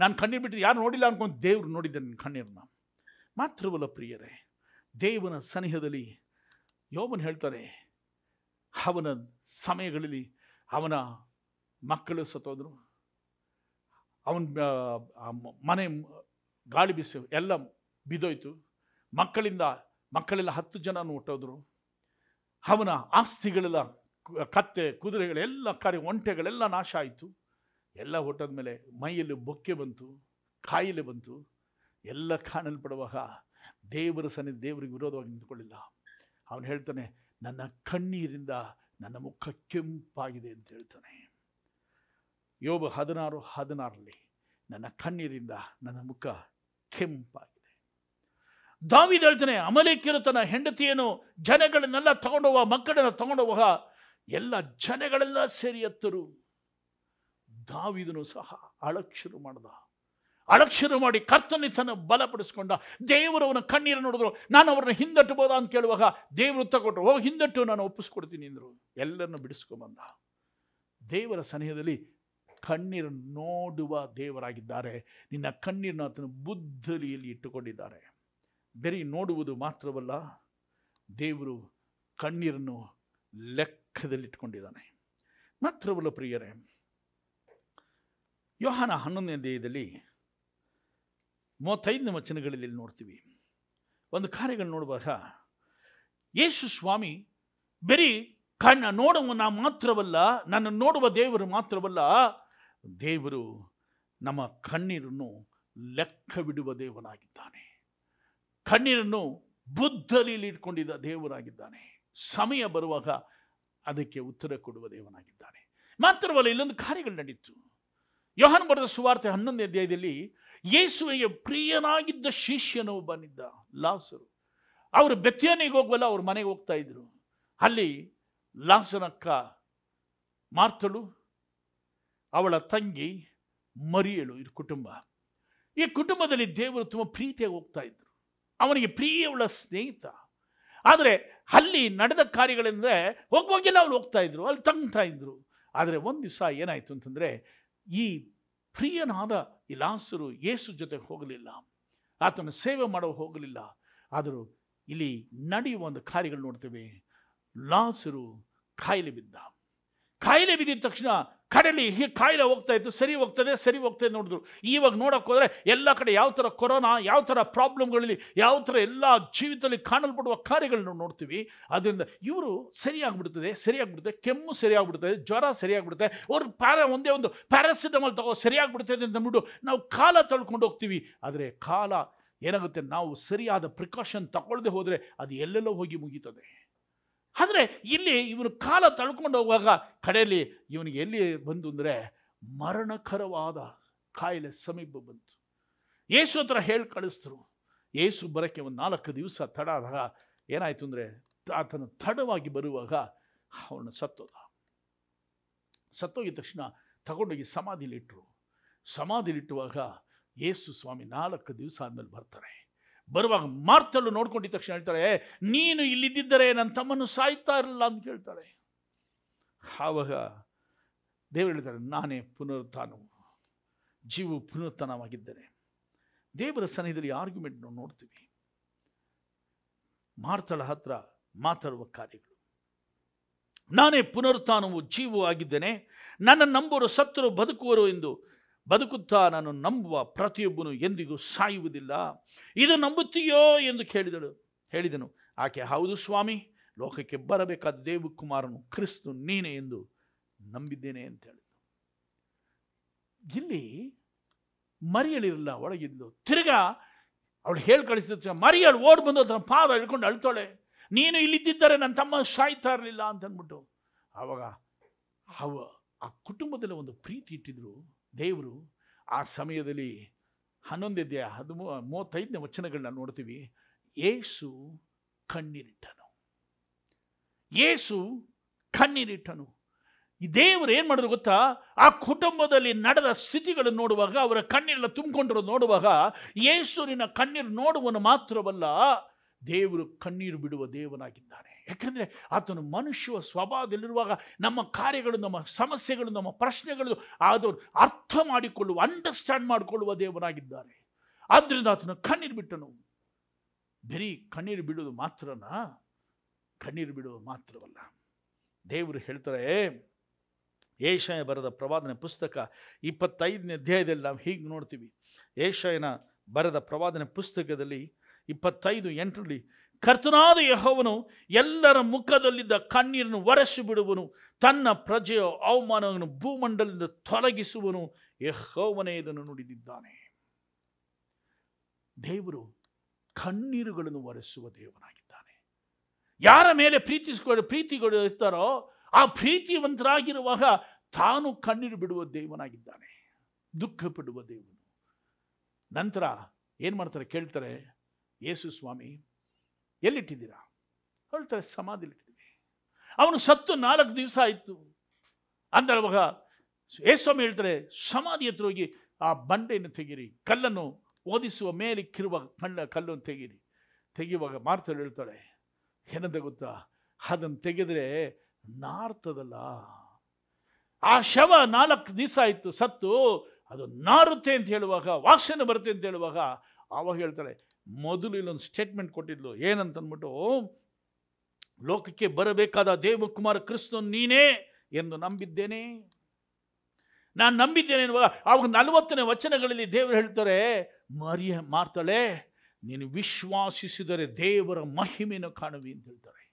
ನಾನು ಕಣ್ಣೀರು ಬಿಟ್ಟು ಯಾರು ನೋಡಿಲ್ಲ ಅನ್ಕೊಂಡು ದೇವ್ರು ನೋಡಿದ್ದೆ ನಿನ್ನ ಕಣ್ಣೀರನ್ನ. ಮಾತ್ರವಲ್ಲ ಪ್ರಿಯರೇ, ದೇವನ ಸನಿಹದಲ್ಲಿ ಯೋಬನ್ ಹೇಳ್ತಾರೆ ಅವನ ಸಮಯಗಳಲ್ಲಿ ಅವನ ಮಕ್ಕಳು ಸತ್ತೋದ್ರು. ಅವನ ಮನೆ ಗಾಳಿ ಬಿಸಿ, ಎಲ್ಲ ಬಿದ್ದೋಯ್ತು. ಮಕ್ಕಳಿಂದ, ಮಕ್ಕಳೆಲ್ಲ ಹತ್ತು ಜನ ಹುಟ್ಟೋದ್ರು. ಅವನ ಆಸ್ತಿಗಳೆಲ್ಲ, ಕತ್ತೆ, ಕುದುರೆಗಳೆಲ್ಲ, ಕರೆ, ಒಂಟೆಗಳೆಲ್ಲ ನಾಶ ಆಯಿತು. ಎಲ್ಲ ಹುಟ್ಟೋದ್ಮೇಲೆ ಮೈಯಲ್ಲಿ ಬೊಕ್ಕೆ ಬಂತು, ಕಾಯಿಲೆ ಬಂತು. ಎಲ್ಲ ಕಾಣಲ್ಪಡುವಾಗ ದೇವರ ಸನ್ನಿಧಿ ದೇವರಿಗೆ ವಿರೋಧವಾಗಿ ನಿಂತ್ಕೊಳ್ಳಿಲ್ಲ ಅವನು ಹೇಳ್ತಾನೆ ನನ್ನ ಕಣ್ಣೀರಿಂದ ನನ್ನ ಮುಖ ಕೆಂಪಾಗಿದೆ ಅಂತ ಹೇಳ್ತಾನೆ. ಯೋಬ ಹದಿನಾರು, ಹದಿನಾರರಲ್ಲಿ ನನ್ನ ಕಣ್ಣೀರಿಂದ ನನ್ನ ಮುಖ ಕೆಂಪಾಗಿದೆ. ದಾವಿದ ಹೇಳ್ತಾನೆ, ಅಮಲೇಕ್ಯರು ತನ್ನ ಹೆಂಡತಿಯನ್ನು ಜನಗಳನ್ನೆಲ್ಲ ತಗೊಂಡೋಗ ಮಕ್ಕಳನ್ನ ತಗೊಂಡೋಗ ಎಲ್ಲ ಜನಗಳೆಲ್ಲ ಸೇರಿ ಎತ್ತರು. ದಾವಿದನು ಸಹ ಅಳಕ್ಷರು ಮಾಡ್ದ. ಅಳಕ್ ಶುರು ಮಾಡಿ ಕರ್ತನಿ ತನ್ನ ಬಲಪಡಿಸ್ಕೊಂಡ. ದೇವರು ಅವನ ಕಣ್ಣೀರು ನೋಡಿದ್ರು. ನಾನು ಅವ್ರನ್ನ ಹಿಂದಟ್ಟಬೋದಾ ಅಂತ ಕೇಳುವಾಗ ದೇವರು ತಗೊಂಡ್ರು ಓ ಹಿಂದಟ್ಟು, ನಾನು ಒಪ್ಪಿಸ್ಕೊಡ್ತೀನಿ ಅಂದರು. ಎಲ್ಲರನ್ನು ಬಿಡಿಸ್ಕೊಂಬಂದ ದೇವರ ಸನಿಹದಲ್ಲಿ ಕಣ್ಣೀರು ನೋಡುವ ದೇವರಾಗಿದ್ದಾರೆ. ನಿನ್ನ ಕಣ್ಣೀರನ್ನು ಆತನು ಬುದ್ಧಲಿಯಲ್ಲಿ ಇಟ್ಟುಕೊಂಡಿದ್ದಾರೆ. ಬರೀ ನೋಡುವುದು ಮಾತ್ರವಲ್ಲ, ದೇವರು ಕಣ್ಣೀರನ್ನು ಲೆಕ್ಕದಲ್ಲಿಟ್ಕೊಂಡಿದ್ದಾನೆ ಮಾತ್ರವಲ್ಲ ಪ್ರಿಯರೇ, ಯೋಹಾನ ಹನ್ನೊಂದನೇ ದೇಹದಲ್ಲಿ ಮೂವತ್ತೈದನೇ ವಚನಗಳಲ್ಲಿ ನೋಡ್ತೀವಿ. ಒಂದು ಕಾರ್ಯಗಳು ನೋಡುವಾಗ ಯೇಸು ಸ್ವಾಮಿ, ಬರೀ ಕಣ್ಣ ನೋಡುವನ ಮಾತ್ರವಲ್ಲ, ನನ್ನ ನೋಡುವ ದೇವರು ಮಾತ್ರವಲ್ಲ, ದೇವರು ನಮ್ಮ ಕಣ್ಣೀರನ್ನು ಲೆಕ್ಕ ಬಿಡುವ ದೇವನಾಗಿದ್ದಾನೆ. ಕಣ್ಣೀರನ್ನು ಬುದ್ಧಲೀಲಿ ಇಟ್ಕೊಂಡಿದ್ದ ದೇವರಾಗಿದ್ದಾನೆ. ಸಮಯ ಬರುವಾಗ ಅದಕ್ಕೆ ಉತ್ತರ ಕೊಡುವ ದೇವನಾಗಿದ್ದಾನೆ. ಮಾತ್ರವಲ್ಲ, ಇಲ್ಲೊಂದು ಕಾರ್ಯಗಳು ನಡೀತು. ಯೋಹನ್ ಬರೆದ ಸುವಾರ್ತೆ ಹನ್ನೊಂದನೇ ಅಧ್ಯಾಯದಲ್ಲಿ ಯೇಸುವಿಗೆ ಪ್ರಿಯನಾಗಿದ್ದ ಶಿಷ್ಯನು ಬಂದಿದ್ದ ಲಾಸರು. ಅವರು ಬೆತ್ತಿಯನಿಗೆ ಹೋಗ್ವಲ್ಲ, ಅವ್ರ ಮನೆಗೆ ಹೋಗ್ತಾ ಇದ್ರು. ಅಲ್ಲಿ ಲಾಸನಕ್ಕ ಮಾರ್ತಳು, ಅವಳ ತಂಗಿ ಮರಿಯಳು ಇದು ಕುಟುಂಬ. ಈ ಕುಟುಂಬದಲ್ಲಿ ದೇವರು ತುಂಬ ಪ್ರೀತಿಯಾಗಿ ಹೋಗ್ತಾ ಇದ್ರು. ಅವನಿಗೆ ಪ್ರಿಯವಳ ಸ್ನೇಹಿತ. ಆದರೆ ಅಲ್ಲಿ ನಡೆದ ಕಾರ್ಯಗಳೆಂದರೆ ಹೋಗುವಾಗೆಲ್ಲ ಅವ್ರು ಹೋಗ್ತಾ ಇದ್ರು, ಅಲ್ಲಿ ತಂಗ್ತಾ ಇದ್ರು. ಆದರೆ ಒಂದು ದಿವಸ ಏನಾಯಿತು ಅಂತಂದರೆ ಈ ಪ್ರಿಯನಾದ ಈ ಲಾಸರು ಯೇಸು ಜೊತೆ ಹೋಗಲಿಲ್ಲ. ಆತನ ಸೇವೆ ಮಾಡೋ ಹೋಗಲಿಲ್ಲ. ಆದರೂ ಇಲ್ಲಿ ನಡೆಯುವ ಒಂದು ಕಾರ್ಯಗಳು ನೋಡ್ತೇವೆ. ಲಾಸರು ಕಾಯಿಲೆ ಬಿದ್ದ. ಕಾಯಿಲೆ ಬಿದ್ದಿದ ತಕ್ಷಣ ಕಡಲಿ ಹೀಗೆ ಕಾಯಿಲೆ ಹೋಗ್ತಾ ಇತ್ತು, ಸರಿ ಹೋಗ್ತದೆ ಸರಿ ಹೋಗ್ತದೆ ನೋಡಿದ್ರು. ಇವಾಗ ನೋಡೋಕೆ ಹೋದರೆ ಎಲ್ಲ ಕಡೆ ಯಾವ ಥರ ಕೊರೋನಾ, ಯಾವ ಥರ ಪ್ರಾಬ್ಲಮ್ಗಳಲ್ಲಿ, ಯಾವ ಥರ ಎಲ್ಲ ಜೀವಿತದಲ್ಲಿ ಕಾಣಲ್ಪಡುವ ಕಾರ್ಯಗಳನ್ನು ನೋಡ್ತೀವಿ. ಅದರಿಂದ ಇವರು ಸರಿಯಾಗ್ಬಿಡ್ತದೆ ಸರಿಯಾಗ್ಬಿಡುತ್ತೆ ಕೆಮ್ಮು ಸರಿಯಾಗ್ಬಿಡುತ್ತೆ ಜ್ವರ ಸರಿಯಾಗ್ಬಿಡುತ್ತೆ. ಅವ್ರು ಪ್ಯಾರ ಒಂದೇ ಒಂದು ಪ್ಯಾರಾಸಿಟಮಾಲ್ ತಗೋ ಸರಿಯಾಗ್ಬಿಡ್ತದೆ ಅಂತ ಅಂದ್ಬಿಟ್ಟು ನಾವು ಕಾಲ ತಳ್ಕೊಂಡು ಹೋಗ್ತೀವಿ. ಆದರೆ ಕಾಲ ಏನಾಗುತ್ತೆ? ನಾವು ಸರಿಯಾದ ಪ್ರಿಕಾಷನ್ ತಗೊಳ್ಳದೆ ಹೋದರೆ ಅದು ಎಲ್ಲೆಲ್ಲೋ ಹೋಗಿ ಮುಗೀತದೆ. ಆದರೆ ಇಲ್ಲಿ ಇವನು ಕಾಲ ತಳ್ಕೊಂಡು ಹೋಗುವಾಗ ಕಡೆಯಲ್ಲಿ ಇವನಿಗೆ ಎಲ್ಲಿ ಬಂತು ಅಂದರೆ ಮರಣಕರವಾದ ಕಾಯಿಲೆ ಸಮೀಪ ಬಂತು. ಯೇಸು ಹತ್ರ ಹೇಳಿ ಕಳಿಸ್ತರು ಯೇಸು ಬರೋಕ್ಕೆ ಒಂದು ನಾಲ್ಕು ದಿವಸ ತಡ ಆದಾಗ ಏನಾಯಿತು ಅಂದರೆ ಆತನ ತಡವಾಗಿ ಬರುವಾಗ ಅವನು ಸತ್ತೋದ. ಸತ್ತೋಗಿದ ತಕ್ಷಣ ತಗೊಂಡೋಗಿ ಸಮಾಧಿಲಿಟ್ಟರು ಸಮಾಧಿಲಿಟ್ಟುವಾಗ ಯೇಸು ಸ್ವಾಮಿ ನಾಲ್ಕು ದಿವಸ ಆದಮೇಲೆ ಬರ್ತಾರೆ. ಬರುವಾಗ ಮಾರ್ತಳು ನೋಡ್ಕೊಂಡಿದ್ದ ತಕ್ಷಣ ಹೇಳ್ತಾಳೆ ನೀನು ಇಲ್ಲಿದ್ದರೆ ನನ್ನ ತಮ್ಮನ್ನು ಸಾಯ್ತಾ ಇರಲಿಲ್ಲ ಅಂತ ಕೇಳ್ತಾಳೆ ಆವಾಗ ದೇವರು ಹೇಳ್ತಾರೆ ನಾನೇ ಪುನರುತ್ಥಾನವು, ಜೀವ ಪುನರುತ್ಥಾನವಾಗಿದ್ದೇನೆ ದೇವರ ಸನ್ನಿಧಿಯಲ್ಲಿ ಆರ್ಗ್ಯುಮೆಂಟ್ ನಾವು ನೋಡ್ತೀವಿ. ಮಾರ್ತಳ ಹತ್ರ ಮಾತಾಡುವ ಕಾರ್ಯಗಳು. ನಾನೇ ಪುನರುತ್ಥಾನವು ಜೀವವಾಗಿದ್ದೇನೆ ನನ್ನ ನಂಬುವರು ಸತ್ತರು ಬದುಕುವರು ಎಂದು ಬದುಕುತ್ತಾ ನಾನು ನಂಬುವ ಪ್ರತಿಯೊಬ್ಬನು ಎಂದಿಗೂ ಸಾಯುವುದಿಲ್ಲ. ಇದು ನಂಬುತ್ತೀಯೋ ಎಂದು ಕೇಳಿದಳು. ಹೇಳಿದನು, ಆಕೆ ಹೌದು ಸ್ವಾಮಿ, ಲೋಕಕ್ಕೆ ಬರಬೇಕಾದ ದೇವಕುಮಾರನು ಕ್ರಿಸ್ತು ನೀನೆ ಎಂದು ನಂಬಿದ್ದೇನೆ ಅಂತ ಹೇಳಿದಳು ಇಲ್ಲಿ ಮರಿಯಳಿರಲ್ಲ ಒಳಗಿದ್ಲು ತಿರ್ಗಾ, ಅವಳು ಹೇಳಿ ಕಳಿಸಿದ ಮರಿಯಳು ಓಡ್ ಬಂದು ತನ್ನ ಪಾದ ಹಿಡ್ಕೊಂಡು ಅಳ್ತಾಳೆ. ನೀನು ಇಲ್ಲಿದ್ದಿದ್ದರೆ ನನ್ನ ತಮ್ಮ ಸಾಯ್ತಾ ಇರಲಿಲ್ಲ ಅಂತ ಅಂದ್ಬಿಟ್ಟು ಆವಾಗ ಅವ ಆ ಕುಟುಂಬದಲ್ಲಿ ಒಂದು ಪ್ರೀತಿ ಇಟ್ಟಿದ್ರು. ದೇವರು ಆ ಸಮಯದಲ್ಲಿ ಹನ್ನೊಂದನೇ ಹದಿಮೂ, ಮೂವತ್ತೈದನೇ ವಚನಗಳನ್ನ ನೋಡ್ತೀವಿ. ಏಸು ಕಣ್ಣೀರಿಟ್ಟನು. ಯೇಸು ಕಣ್ಣೀರಿಟ್ಟನು. ಈ ದೇವರು ಏನು ಮಾಡಿದ್ರು ಗೊತ್ತಾ? ಆ ಕುಟುಂಬದಲ್ಲಿ ನಡೆದ ಸ್ಥಿತಿಗಳನ್ನು ನೋಡುವಾಗ, ಅವರ ಕಣ್ಣೀರೆಲ್ಲ ತುಂಬಿಕೊಂಡಿರೋದು ನೋಡುವಾಗ ಯೇಸುವಿನ ಕಣ್ಣೀರು ನೋಡುವನು ಮಾತ್ರವಲ್ಲ, ದೇವರು ಕಣ್ಣೀರು ಬಿಡುವ ದೇವನಾಗಿದ್ದಾನೆ ಯಾಕಂದರೆ ಆತನು ಮನುಷ್ಯ ಸ್ವಭಾವದಲ್ಲಿರುವಾಗ ನಮ್ಮ ಕಾರ್ಯಗಳು, ನಮ್ಮ ಸಮಸ್ಯೆಗಳು, ನಮ್ಮ ಪ್ರಶ್ನೆಗಳು ಆದವರು ಅರ್ಥ ಮಾಡಿಕೊಳ್ಳುವ ಅಂಡರ್ಸ್ಟ್ಯಾಂಡ್ ಮಾಡಿಕೊಳ್ಳುವ ದೇವರಾಗಿದ್ದಾರೆ. ಆದ್ದರಿಂದ ಆತನು ಕಣ್ಣೀರು ಬಿಟ್ಟನು. ಬರೀ ಕಣ್ಣೀರು ಬಿಡುವುದು ಮಾತ್ರನಾ? ಕಣ್ಣೀರು ಬಿಡುವುದು ಮಾತ್ರವಲ್ಲ. ದೇವರು ಹೇಳ್ತಾರೆ, ಏಷಯ ಬರೆದ ಪ್ರವಾದನೆ ಪುಸ್ತಕ ಇಪ್ಪತ್ತೈದನೇ ಅಧ್ಯಾಯದಲ್ಲಿ ನಾವು ಹೀಗೆ ನೋಡ್ತೀವಿ. ಏಷಯನ ಬರೆದ ಪ್ರವಾದನೆ ಪುಸ್ತಕದಲ್ಲಿ ಇಪ್ಪತ್ತೈದು ಎಂಟರಲ್ಲಿ ಕರ್ತನಾದ ಯಹೋವನು ಎಲ್ಲರ ಮುಖದಲ್ಲಿದ್ದ ಕಣ್ಣೀರನ್ನು ಒರೆಸಿ ಬಿಡುವನು ತನ್ನ ಪ್ರಜೆಯ ಅವಮಾನವನ್ನು ಭೂಮಂಡಲದಿಂದ ತೊಲಗಿಸುವನು. ಯಹೋವನೇ ಇದನ್ನು ನುಡಿದಿದ್ದಾನೆ. ದೇವರು ಕಣ್ಣೀರುಗಳನ್ನು ಒರೆಸುವ ದೇವನಾಗಿದ್ದಾನೆ. ಯಾರ ಮೇಲೆ ಪ್ರೀತಿಸ್ಕೊಂಡು ಪ್ರೀತಿಗಳು ಇರ್ತಾರೋ ಆ ಪ್ರೀತಿವಂತರಾಗಿರುವಾಗ ತಾನು ಕಣ್ಣೀರು ಬಿಡುವ ದೇವನಾಗಿದ್ದಾನೆ ದುಃಖ ಬಿಡುವ ದೇವನು. ನಂತರ ಏನು ಮಾಡ್ತಾರೆ ಕೇಳ್ತಾರೆ, ಯೇಸು ಸ್ವಾಮಿ ಎಲ್ಲಿಟ್ಟಿದ್ದೀರಾ? ಹೇಳ್ತಾರೆ ಸಮಾಧಿಲಿಟ್ಟಿದ್ದೀವಿ ಅವನು ಸತ್ತು ನಾಲ್ಕು ದಿವಸ ಆಯಿತು. ಅಂದಾಗ ಯೇಸ್ವಾಮಿ ಹೇಳ್ತಾರೆ ಸಮಾಧಿ ಹತ್ರ ಹೋಗಿ ಆ ಬಂಡೆಯನ್ನು ತೆಗೀರಿ, ಕಲ್ಲನ್ನು ಓದಿಸುವ ಮೇಲೆ ಕಿರುವ ಕಣ್ಣ ಕಲ್ಲನ್ನು ತೆಗೀರಿ. ತೆಗೆಯುವಾಗ ಮಾರ್ತಲ್ಲಿ ಹೇಳ್ತಾಳೆ, ಏನಂತ ಗೊತ್ತಾ? ಅದನ್ನು ತೆಗೆದ್ರೆ ನಾರ್ತದಲ್ಲ. ಆ ಶವ ನಾಲ್ಕು ದಿವಸ ಆಯಿತು, ಸತ್ತು, ಅದು ನಾರುತ್ತೆ ಅಂತ ಹೇಳುವಾಗ ವಾಸನೆ ಬರುತ್ತೆ ಅಂತ ಹೇಳುವಾಗ ಆವಾಗ ಹೇಳ್ತಾಳೆ ಮೊದಲು ಇಲ್ಲೊಂದು ಸ್ಟೇಟ್ಮೆಂಟ್ ಕೊಟ್ಟಿದ್ಲು. ಏನಂತಂದ್ಬಿಟ್ಟು, ಲೋಕಕ್ಕೆ ಬರಬೇಕಾದ ದೇವಕುಮಾರ ಕೃಷ್ಣ ನೀನೇ ಎಂದು ನಂಬಿದ್ದೇನೆ. ನಾನು ನಂಬಿದ್ದೇನೆ ಎನ್ನುವಾಗ ಆವಾಗ ನಲವತ್ತನೇ ವಚನಗಳಲ್ಲಿ ದೇವರು ಹೇಳ್ತಾರೆ, ಮರಿಯ, ಮಾರ್ತಾಳೆ, ನೀನು ವಿಶ್ವಾಸಿಸಿದರೆ ದೇವರ ಮಹಿಮೆಯನ್ನು ಕಾಣುವಿ ಅಂತ ಹೇಳ್ತಾರೆ.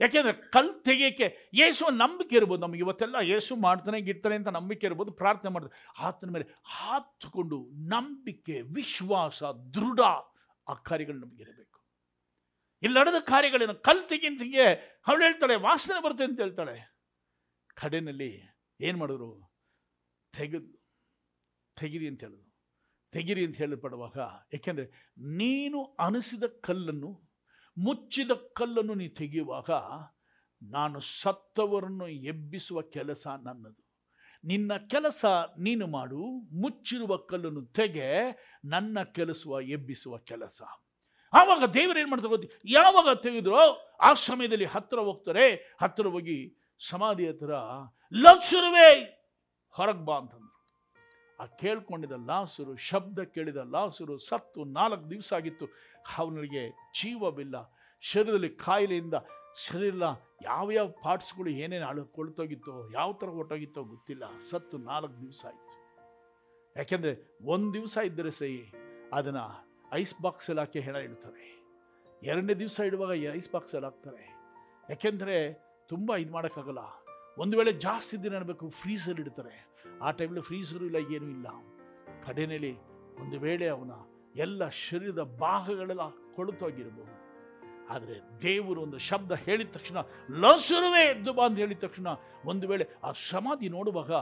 ಯಾಕೆಂದರೆ ಕಲ್ ತೆಗೆಯೋಕ್ಕೆ ಯೇಸುವ ನಂಬಿಕೆ ಇರ್ಬೋದು. ನಮಗೆ ಇವತ್ತೆಲ್ಲ ಯೇಸು ಮಾಡ್ತಾನೆ, ಗಿಡ್ತಾನೆ ಅಂತ ನಂಬಿಕೆ ಇರ್ಬೋದು, ಪ್ರಾರ್ಥನೆ ಮಾಡ್ತಾರೆ ಆತನ ಮೇಲೆ ಹಾತುಕೊಂಡು ನಂಬಿಕೆ, ವಿಶ್ವಾಸ, ದೃಢ ಆ ಕಾರ್ಯಗಳು ನಮಗಿರಬೇಕು ಇಲ್ಲಿ ನಡೆದ ಕಾರ್ಯಗಳೇನು ಕಲ್ ತೆಗಿಂತಿಗೆ ಅವಳು ಹೇಳ್ತಾಳೆ, ವಾಸನೆ ಬರುತ್ತೆ ಅಂತ ಹೇಳ್ತಾಳೆ. ಕಡೆಯಲ್ಲಿ ಏನು ಮಾಡಿದ್ರು? ತೆಗೆದು, ತೆಗಿರಿ ಅಂತ ಹೇಳಿದ್ರು. ತೆಗಿರಿ ಅಂತ ಹೇಳಲ್ಪಡುವಾಗ, ಏಕೆಂದರೆ ನೀನು ಅನಿಸಿದ ಕಲ್ಲನ್ನು, ಮುಚ್ಚಿದ ಕಲ್ಲನ್ನು ನೀ ತೆಗೆಯುವಾಗ, ನಾನು ಸತ್ತವರನ್ನು ಎಬ್ಬಿಸುವ ಕೆಲಸ ನನ್ನದು. ನಿನ್ನ ಕೆಲಸ ನೀನು ಮಾಡು, ಮುಚ್ಚಿರುವ ಕಲ್ಲನ್ನು ತೆಗೆ, ನನ್ನ ಕೆಲಸವ ಎಬ್ಬಿಸುವ ಕೆಲಸ. ಆವಾಗ ದೇವರು ಏನು ಮಾಡ್ತಾರೆ ಗೊತ್ತಿ? ಯಾವಾಗ ತೆಗೆದ್ರೋ ಆ ಸಮಯದಲ್ಲಿ ಹತ್ತಿರ ಹೋಗ್ತಾರೆ, ಹತ್ತಿರ ಹೋಗಿ ಸಮಾಧಿ ಹತ್ರ ಲಕ್ಷರವೇ ಹೊರಗೆ ಬಾ ಅಂತಂದ್ರು. ಆ ಕೇಳ್ಕೊಂಡಿದ್ದ ಲಾಸುರು, ಶಬ್ದ ಕೇಳಿದ ಲಾಸುರು ಸತ್ತು ನಾಲ್ಕು ದಿವಸ ಆಗಿತ್ತು. ಅವನಿಗೆ ಜೀವವಿಲ್ಲ. ಶರೀರದಲ್ಲಿ ಕಾಯಿಲೆಯಿಂದ ಶರೀರ ಯಾವ್ಯಾವ ಪಾರ್ಟ್ಸ್ಗಳು ಏನೇನು ಅಳು ಕೊಳ್ತೋಗಿತ್ತೋ, ಯಾವ ಥರ ಹೊಟ್ಟೋಗಿತ್ತೋ ಗೊತ್ತಿಲ್ಲ. ಸತ್ತು ನಾಲ್ಕು ದಿವಸ ಆಯಿತು. ಯಾಕೆಂದರೆ ಒಂದು ದಿವಸ ಇದ್ದರೆ ಸಹಿ ಅದನ್ನು ಐಸ್ ಬಾಕ್ಸಲ್ಲಿ ಹಾಕಿ ಹೆಣ ಇಡ್ತಾರೆ. ಎರಡನೇ ದಿವಸ ಇಡುವಾಗ ಐಸ್ ಬಾಕ್ಸಲ್ಲಿ ಹಾಕ್ತಾರೆ. ಯಾಕೆಂದರೆ ತುಂಬ ಇದು ಮಾಡೋಕ್ಕಾಗಲ್ಲ. ಒಂದು ವೇಳೆ ಜಾಸ್ತಿ ದಿನ ಇಡಬೇಕು ಫ್ರೀಸರ್ ಇಡ್ತಾರೆ. ಆ ಟೈಮಲ್ಲಿ ಫ್ರೀಸರು ಇಲ್ಲ, ಏನೂ ಇಲ್ಲ. ಕಡೆಯಲ್ಲಿ ಒಂದು ವೇಳೆ ಅವನ ಎಲ್ಲ ಶರೀರದ ಭಾಗಗಳೆಲ್ಲ ಕೊಳುತೋಗಿರಬಹುದು ಆದರೆ ದೇವರು ಒಂದು ಶಬ್ದ ಹೇಳಿದ ತಕ್ಷಣ ಲಸುರುವೆ ಎದ್ದು ಬಾ ಅಂತ ಹೇಳಿದ ತಕ್ಷಣ ಒಂದು ವೇಳೆ ಆ ಸಮಾಧಿ ನೋಡುವಾಗ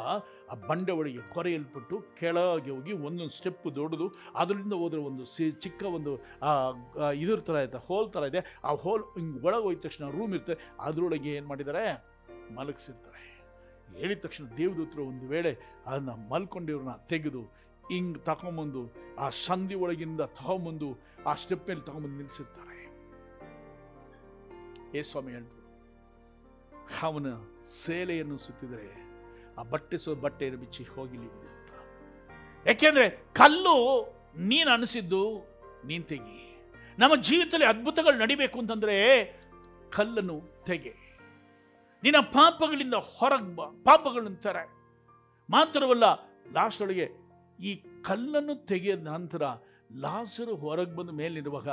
ಆ ಬಂಡೆ ಒಳಗೆ ಕೊರೆಯಲ್ಪಟ್ಟು ಕೆಳಗೆ ಹೋಗಿ ಒಂದೊಂದು ಸ್ಟೆಪ್ ದೊಡ್ಡದು, ಅದರಿಂದ ಹೋದ್ರೆ ಒಂದು ಸಿ ಚಿಕ್ಕ ಒಂದು ಇದ್ರ ಥರ ಇದೆ ಹೋಲ್ ಥರ ಇದೆ. ಆ ಹೋಲ್ ಹಿಂಗೆ ಒಳಗೆ ಹೋಗಿದ ತಕ್ಷಣ ರೂಮ್ ಇರುತ್ತೆ. ಅದರೊಳಗೆ ಏನು ಮಾಡಿದ್ದಾರೆ? ಮಲಗಿಸಿರ್ತಾರೆ. ಹೇಳಿದ ತಕ್ಷಣ ದೇವದೂತರು ಒಂದು ವೇಳೆ ಅದನ್ನು ಮಲ್ಕೊಂಡಿವ್ರನ್ನ ತೆಗೆದು ಹಿಂಗೆ ತಗೊಂಬಂದು ಆ ಸಂಧಿ ಒಳಗಿಂದ ತಗೊಂಬಂದು ಆ ಸ್ಟೆಪ್ ಮೇಲೆ ತಗೊಂಬಂದು ನಿಲ್ಲಿಸಿರ್ತಾರೆ. ಏ ಸ್ವಾಮಿ ಹೇಳಿದ್ರು ಅವನ ಸೇಲೆಯನ್ನು ಸುತ್ತಿದರೆ ಆ ಬಟ್ಟೆ ಸೋ ಬಟ್ಟೆಯನ್ನು ಬಿಚ್ಚಿ ಹೋಗಿಲಿ ಅಂತ. ಯಾಕೆಂದ್ರೆ ಕಲ್ಲು ನೀನು ಅನಿಸಿದ್ದು ನೀನ್ ತೆಗಿ. ನಮ್ಮ ಜೀವಿತದಲ್ಲಿ ಅದ್ಭುತಗಳು ನಡಿಬೇಕು ಅಂತಂದ್ರೆ ಕಲ್ಲನ್ನು ತೆಗೆ. ನಿನ್ನ ಪಾಪಗಳಿಂದ ಹೊರಗೆ ಬಾ ಪಾಪಗಳನ್ನು ತರ ಮಾತ್ರವಲ್ಲ ಲಾಸ್ಟ್ ಈ ಕಲ್ಲನ್ನು ತೆಗೆದ ನಂತರ ಲಾಸರು ಹೊರಗೆ ಬಂದು ಮೇಲಿರುವಾಗ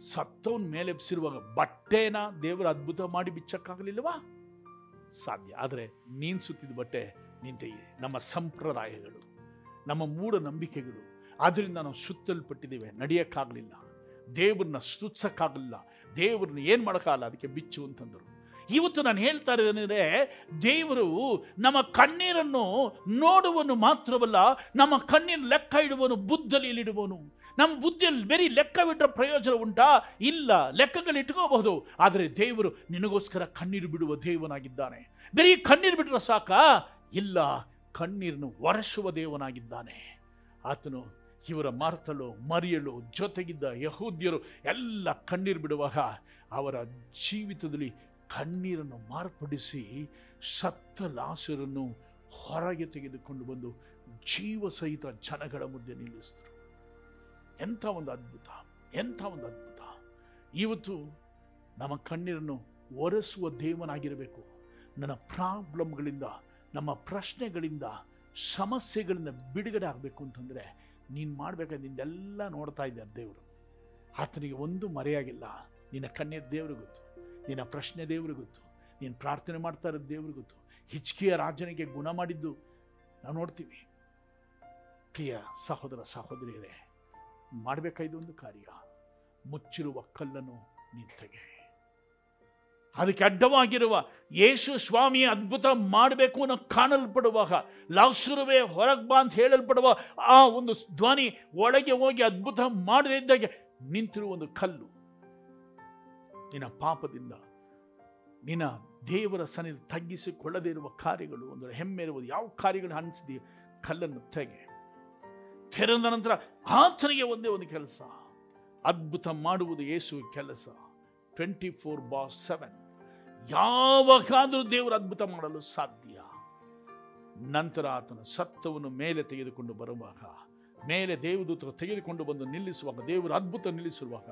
ಸತ್ತವನ್ ಮೇಲೆ ಎಬ್ಸಿರುವಾಗ ಬಟ್ಟೆನ ದೇವರ ಅದ್ಭುತ ಮಾಡಿ ಬಿಚ್ಚಕ್ಕಾಗಲಿಲ್ವಾ ಸಾಧ್ಯ. ಆದರೆ ನೀನು ಸುತ್ತಿದ ಬಟ್ಟೆ ನೀನ್ ನಮ್ಮ ಸಂಪ್ರದಾಯಗಳು, ನಮ್ಮ ಮೂಢ ನಂಬಿಕೆಗಳು ಅದರಿಂದ ನಾವು ಸುತ್ತಲ್ಪಟ್ಟಿದ್ದೇವೆ. ನಡೆಯೋಕ್ಕಾಗಲಿಲ್ಲ. ದೇವ್ರನ್ನ ಸ್ತುತ್ಸಕ್ಕಾಗಲಿಲ್ಲ. ದೇವ್ರನ್ನ ಏನು ಮಾಡೋಕ್ಕಾಗಲ್ಲ? ಅದಕ್ಕೆ ಬಿಚ್ಚು ಅಂತಂದರು. ಇವತ್ತು ನಾನು ಹೇಳ್ತಾ ಇದ್ದೇನೆಂದರೆ ದೇವರು ನಮ್ಮ ಕಣ್ಣೀರನ್ನು ನೋಡುವನು ಮಾತ್ರವಲ್ಲ, ನಮ್ಮ ಕಣ್ಣೀರ ಲೆಕ್ಕ ಇಡುವನು ಬುದ್ಧಲಿಯಲ್ಲಿಡುವನು ನಮ್ಮ ಬುದ್ಧಿಯಲ್ಲಿ ಬರೀ ಲೆಕ್ಕವಿಟ್ಟರೆ ಪ್ರಯೋಜನ ಉಂಟಾ? ಇಲ್ಲ. ಲೆಕ್ಕಗಳಿಟ್ಕೋಬಹುದು ಆದರೆ ದೇವರು ನಿನಗೋಸ್ಕರ ಕಣ್ಣೀರು ಬಿಡುವ ದೇವನಾಗಿದ್ದಾನೆ. ಬರೀ ಕಣ್ಣೀರು ಬಿಟ್ಟರೆ ಸಾಕಾ? ಇಲ್ಲ. ಕಣ್ಣೀರನ್ನು ಒರೆಸುವ ದೇವನಾಗಿದ್ದಾನೆ. ಆತನು ಇವರ ಮಾರ್ತಲು ಮರಿಯಲು ಜೊತೆಗಿದ್ದ ಯಹೂದ್ಯರು ಎಲ್ಲ ಕಣ್ಣೀರು ಬಿಡುವಾಗ ಅವರ ಜೀವಿತದಲ್ಲಿ ಕಣ್ಣೀರನ್ನು ಮಾರ್ಪಡಿಸಿ ಸತ್ತ ಲಾಸರನ್ನು ಹೊರಗೆ ತೆಗೆದುಕೊಂಡು ಬಂದು ಜೀವ ಸಹಿತ ಜನಗಳ ಮುಂದೆ ನಿಲ್ಲಿಸಿದರು. ಎಂಥ ಒಂದು ಅದ್ಭುತ, ಎಂಥ ಒಂದು ಅದ್ಭುತ. ಇವತ್ತು ನಮ್ಮ ಕಣ್ಣೀರನ್ನು ಒರೆಸುವ ದೇವನಾಗಿರಬೇಕು. ನನ್ನ ಪ್ರಾಬ್ಲಮ್ಗಳಿಂದ, ನಮ್ಮ ಪ್ರಶ್ನೆಗಳಿಂದ, ಸಮಸ್ಯೆಗಳಿಂದ ಬಿಡುಗಡೆ ಆಗಬೇಕು ಅಂತಂದರೆ ನೀನು ಮಾಡಬೇಕಾದ ನಿಂದೆಲ್ಲ ನೋಡ್ತಾ ಇದ್ದಾರೆ ದೇವರು. ಆತನಿಗೆ ಒಂದು ಮರೆಯಾಗಿಲ್ಲ. ನಿನ್ನ ಕಣ್ಣೀರು ದೇವರು ಗೊತ್ತು. ನಿನ್ನ ಪ್ರಶ್ನೆ ದೇವ್ರಿಗೆ ಗೊತ್ತು ನೀನು ಪ್ರಾರ್ಥನೆ ಮಾಡ್ತಾ ಇರೋದು ದೇವ್ರಿಗೆ ಗೊತ್ತು. ಹಿಚ್ಕಿಯ ರಾಜನಿಗೆ ಗುಣ ಮಾಡಿದ್ದು ನಾವು ನೋಡ್ತೀವಿ. ಪ್ರಿಯ ಸಹೋದರ, ಸಹೋದರಿಯರೇ, ಮಾಡಬೇಕಾಯ್ದು ಒಂದು ಕಾರ್ಯ. ಮುಚ್ಚಿರುವ ಕಲ್ಲನ್ನು ನೀನು ತೆಗೆ. ಅದಕ್ಕೆ ಅಡ್ಡವಾಗಿರುವ ಯೇಸು ಸ್ವಾಮಿ ಅದ್ಭುತ ಮಾಡಬೇಕು ಅನ್ನೋ ಕಾಣಲ್ಪಡುವಾಗ, ಲಾಸುರುವೆ ಹೊರಗೆ ಬಾ ಅಂತ ಹೇಳಲ್ಪಡುವ ಆ ಒಂದು ಧ್ವನಿ ಒಳಗೆ ಹೋಗಿ ಅದ್ಭುತ ಮಾಡದೇ ಇದ್ದಾಗೆ ನಿಂತಿರುವ ಒಂದು ಕಲ್ಲು. ನಿನ್ನ ಪಾಪದಿಂದ ನಿನ್ನ ದೇವರ ಸನ್ನಿಧಿ ತಗ್ಗಿಸಿಕೊಳ್ಳದೇ ಇರುವ ಕಾರ್ಯಗಳು ಒಂದು ಹೆಮ್ಮೆ ಇರುವುದು, ಯಾವ ಕಾರ್ಯಗಳು ಅನಿಸಿದೆಯೋ ಕಲ್ಲನ್ನು ತೆಗೆ. ತೆರೆದ ನಂತರ ಆತನಿಗೆ ಒಂದೇ ಒಂದು ಕೆಲಸ, ಅದ್ಭುತ ಮಾಡುವುದು ಯೇಸು ಕೆಲಸ. Twenty four by seven. ಯಾವಾಗಾದರೂ ದೇವರು ಅದ್ಭುತ ಮಾಡಲು ಸಾಧ್ಯ. ನಂತರ ಆತನ ಸತ್ತವನ್ನು ಮೇಲೆ ತೆಗೆದುಕೊಂಡು ಬರುವಾಗ, ಮೇಲೆ ದೇವದೂತರು ತೆಗೆದುಕೊಂಡು ಬಂದು ನಿಲ್ಲಿಸುವಾಗ, ದೇವರು ಅದ್ಭುತ ನಿಲ್ಲಿಸುವಾಗ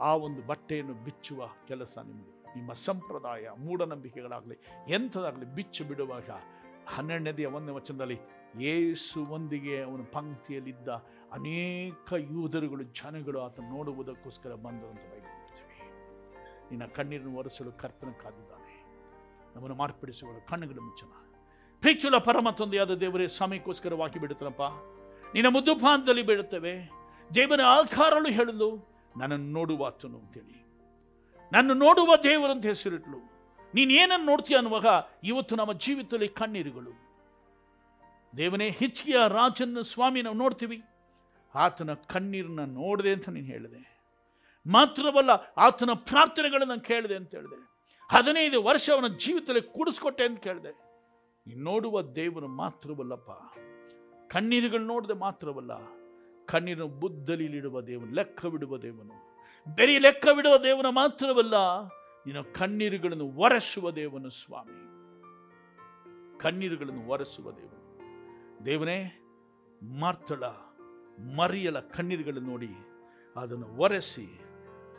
ಆ ಒಂದು ಬಟ್ಟೆಯನ್ನು ಬಿಚ್ಚುವ ಕೆಲಸ ನಿಮ್ಮದು ನಿಮ್ಮ ಸಂಪ್ರದಾಯ ಮೂಢನಂಬಿಕೆಗಳಾಗಲಿ ಎಂಥದಾಗಲಿ ಬಿಚ್ಚು ಬಿಡುವಾಗ ಹನ್ನೆರಡನೇದೆಯ ಒಂದನೇ ವಚನದಲ್ಲಿ ಯೇಸುವೊಂದಿಗೆ ಅವನ ಪಂಕ್ತಿಯಲ್ಲಿದ್ದ ಅನೇಕ ಯೂದರುಗಳು ಜನಗಳು ಆತ ನೋಡುವುದಕ್ಕೋಸ್ಕರ ಬಂದರು ಅಂತ ಬೈಬಿಡ್ತೀವಿ ನಿನ್ನ ಕಣ್ಣೀರನ್ನು ಒರೆಸಲು ಕರ್ತನ ಕಾದಿದ್ದಾನೆ. ನಮ್ಮನ್ನು ಮಾರ್ಪಡಿಸುವ ಕಣ್ಣುಗಳು ಮುಚ್ಚನ ಪ್ರೀಚುಲ ಪರಮ ತಂದೆಯಾದ ದೇವರೇ, ಸಮಯಕ್ಕೋಸ್ಕರವಾಗಿ ಬಿಡುತ್ತನಪ್ಪ. ನಿನ್ನ ಮುದ್ದುಪಾಂತದಲ್ಲಿ ಬೀಳುತ್ತವೆ. ಆಕಾರಗಳು ಹೇಳಲು ನನ್ನನ್ನು ನೋಡುವ ಆತನು ಅಂತೇಳಿ. ನನ್ನ ನೋಡುವ ದೇವರಂತ ಹೆಸರಿಟ್ಲು. ನೀನು ಏನನ್ನು ನೋಡ್ತೀಯ ಅನ್ನುವಾಗ ಇವತ್ತು ನಮ್ಮ ಜೀವಿತದಲ್ಲಿ ಕಣ್ಣೀರುಗಳು. ದೇವನೇ ಹಿಚ್ಕಿಯ ರಾಜನ ಸ್ವಾಮಿ ನಾವು ನೋಡ್ತೀವಿ. ಆತನ ಕಣ್ಣೀರನ್ನ ನೋಡಿದೆ ಅಂತ ನೀನು ಹೇಳಿದೆ. ಮಾತ್ರವಲ್ಲ ಆತನ ಪ್ರಾರ್ಥನೆಗಳನ್ನು ಕೇಳಿದೆ ಅಂತ ಹೇಳಿದೆ. ಹದಿನೈದು ವರ್ಷ ಅವನ ಜೀವಿತದಲ್ಲಿ ಕೂಡಿಸ್ಕೊಟ್ಟೆ ಅಂತ ಕೇಳಿದೆ. ನೀನು ನೋಡುವ ದೇವರು ಮಾತ್ರವಲ್ಲಪ್ಪ. ಕಣ್ಣೀರುಗಳು ನೋಡದೆ ಮಾತ್ರವಲ್ಲ. ಕಣ್ಣೀರನ್ನು ಬುದ್ಧಲಿಲಿಡುವ ದೇವನು, ಲೆಕ್ಕವಿಡುವ ದೇವನು. ಬರೀ ಲೆಕ್ಕವಿಡುವ ದೇವನ ಮಾತ್ರವಲ್ಲ, ನಿನ್ನ ಕಣ್ಣೀರುಗಳನ್ನು ಒರೆಸುವ ದೇವನು ಸ್ವಾಮಿ. ಕಣ್ಣೀರುಗಳನ್ನು ಒರೆಸುವ ದೇವನು. ದೇವನೇ, ಮಾರ್ತಳ ಮರಿಯಲ ಕಣ್ಣೀರುಗಳನ್ನು ನೋಡಿ, ಅದನ್ನು ಒರೆಸಿ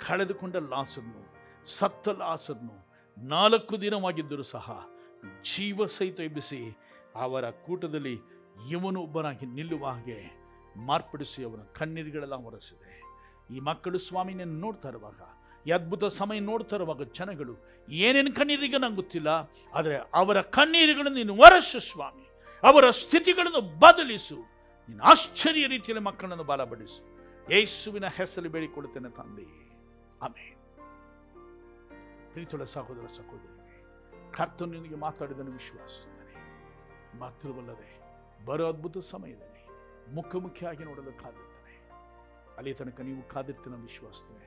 ಕಳೆದುಕೊಂಡ ಲಾಸನ್ನು ಸತ್ತ ಲಾಸನ್ನು ನಾಲ್ಕು ದಿನವಾಗಿದ್ದರೂ ಸಹ ಜೀವ ಸಹಿತ ಎಬ್ಬಿಸಿ ಅವರ ಕೂಟದಲ್ಲಿ ಇವನು ಒಬ್ಬನಾಗಿ ನಿಲ್ಲುವ ಹಾಗೆ ಮಾರ್ಪಡಿಸಿ ಅವನ ಕಣ್ಣೀರುಗಳೆಲ್ಲ ಒರೆಸಿದೆ. ಈ ಮಕ್ಕಳು ಸ್ವಾಮಿನನ್ನು ನೋಡ್ತಾ ಇರುವಾಗ, ಈ ಅದ್ಭುತ ಸಮಯ ನೋಡ್ತಾ ಇರುವಾಗ ಜನಗಳು, ಏನೇನು ಕಣ್ಣೀರಿಗೆ ನಂಗೆ ಗೊತ್ತಿಲ್ಲ ಆದರೆ ಅವರ ಕಣ್ಣೀರುಗಳನ್ನು ನೀನು ಒರೆಸು ಸ್ವಾಮಿ. ಅವರ ಸ್ಥಿತಿಗಳನ್ನು ಬದಲಿಸು. ನೀನು ಆಶ್ಚರ್ಯ ರೀತಿಯಲ್ಲಿ ಮಕ್ಕಳನ್ನು ಬಲಪಡಿಸು. ಯೇಸುವಿನ ಹೆಸರು ಬೇಡಿಕೊಳ್ಳುತ್ತೇನೆ ತಂದೆ. ಆಮೇಲೆ ಪ್ರೀತಿಯೊಳ ಸಹೋದರ ಸಹೋದರಿ ಕರ್ತನು ನಿನಗೆ ಮಾತಾಡಿದನು ವಿಶ್ವಾಸ ಮಾತ್ರವಲ್ಲದೆ, ಬರೋ ಅದ್ಭುತ ಸಮಯದಲ್ಲಿ ಮುಖಾಮುಖಿಯಾಗಿ ನೋಡಲು ಕಾದಿರ್ತಾನೆ ಅಲ್ಲಿ ತನಕ ನೀವು ಕಾದಿರ್ತೀನ ವಿಶ್ವಾಸಿಸ್ತೇನೆ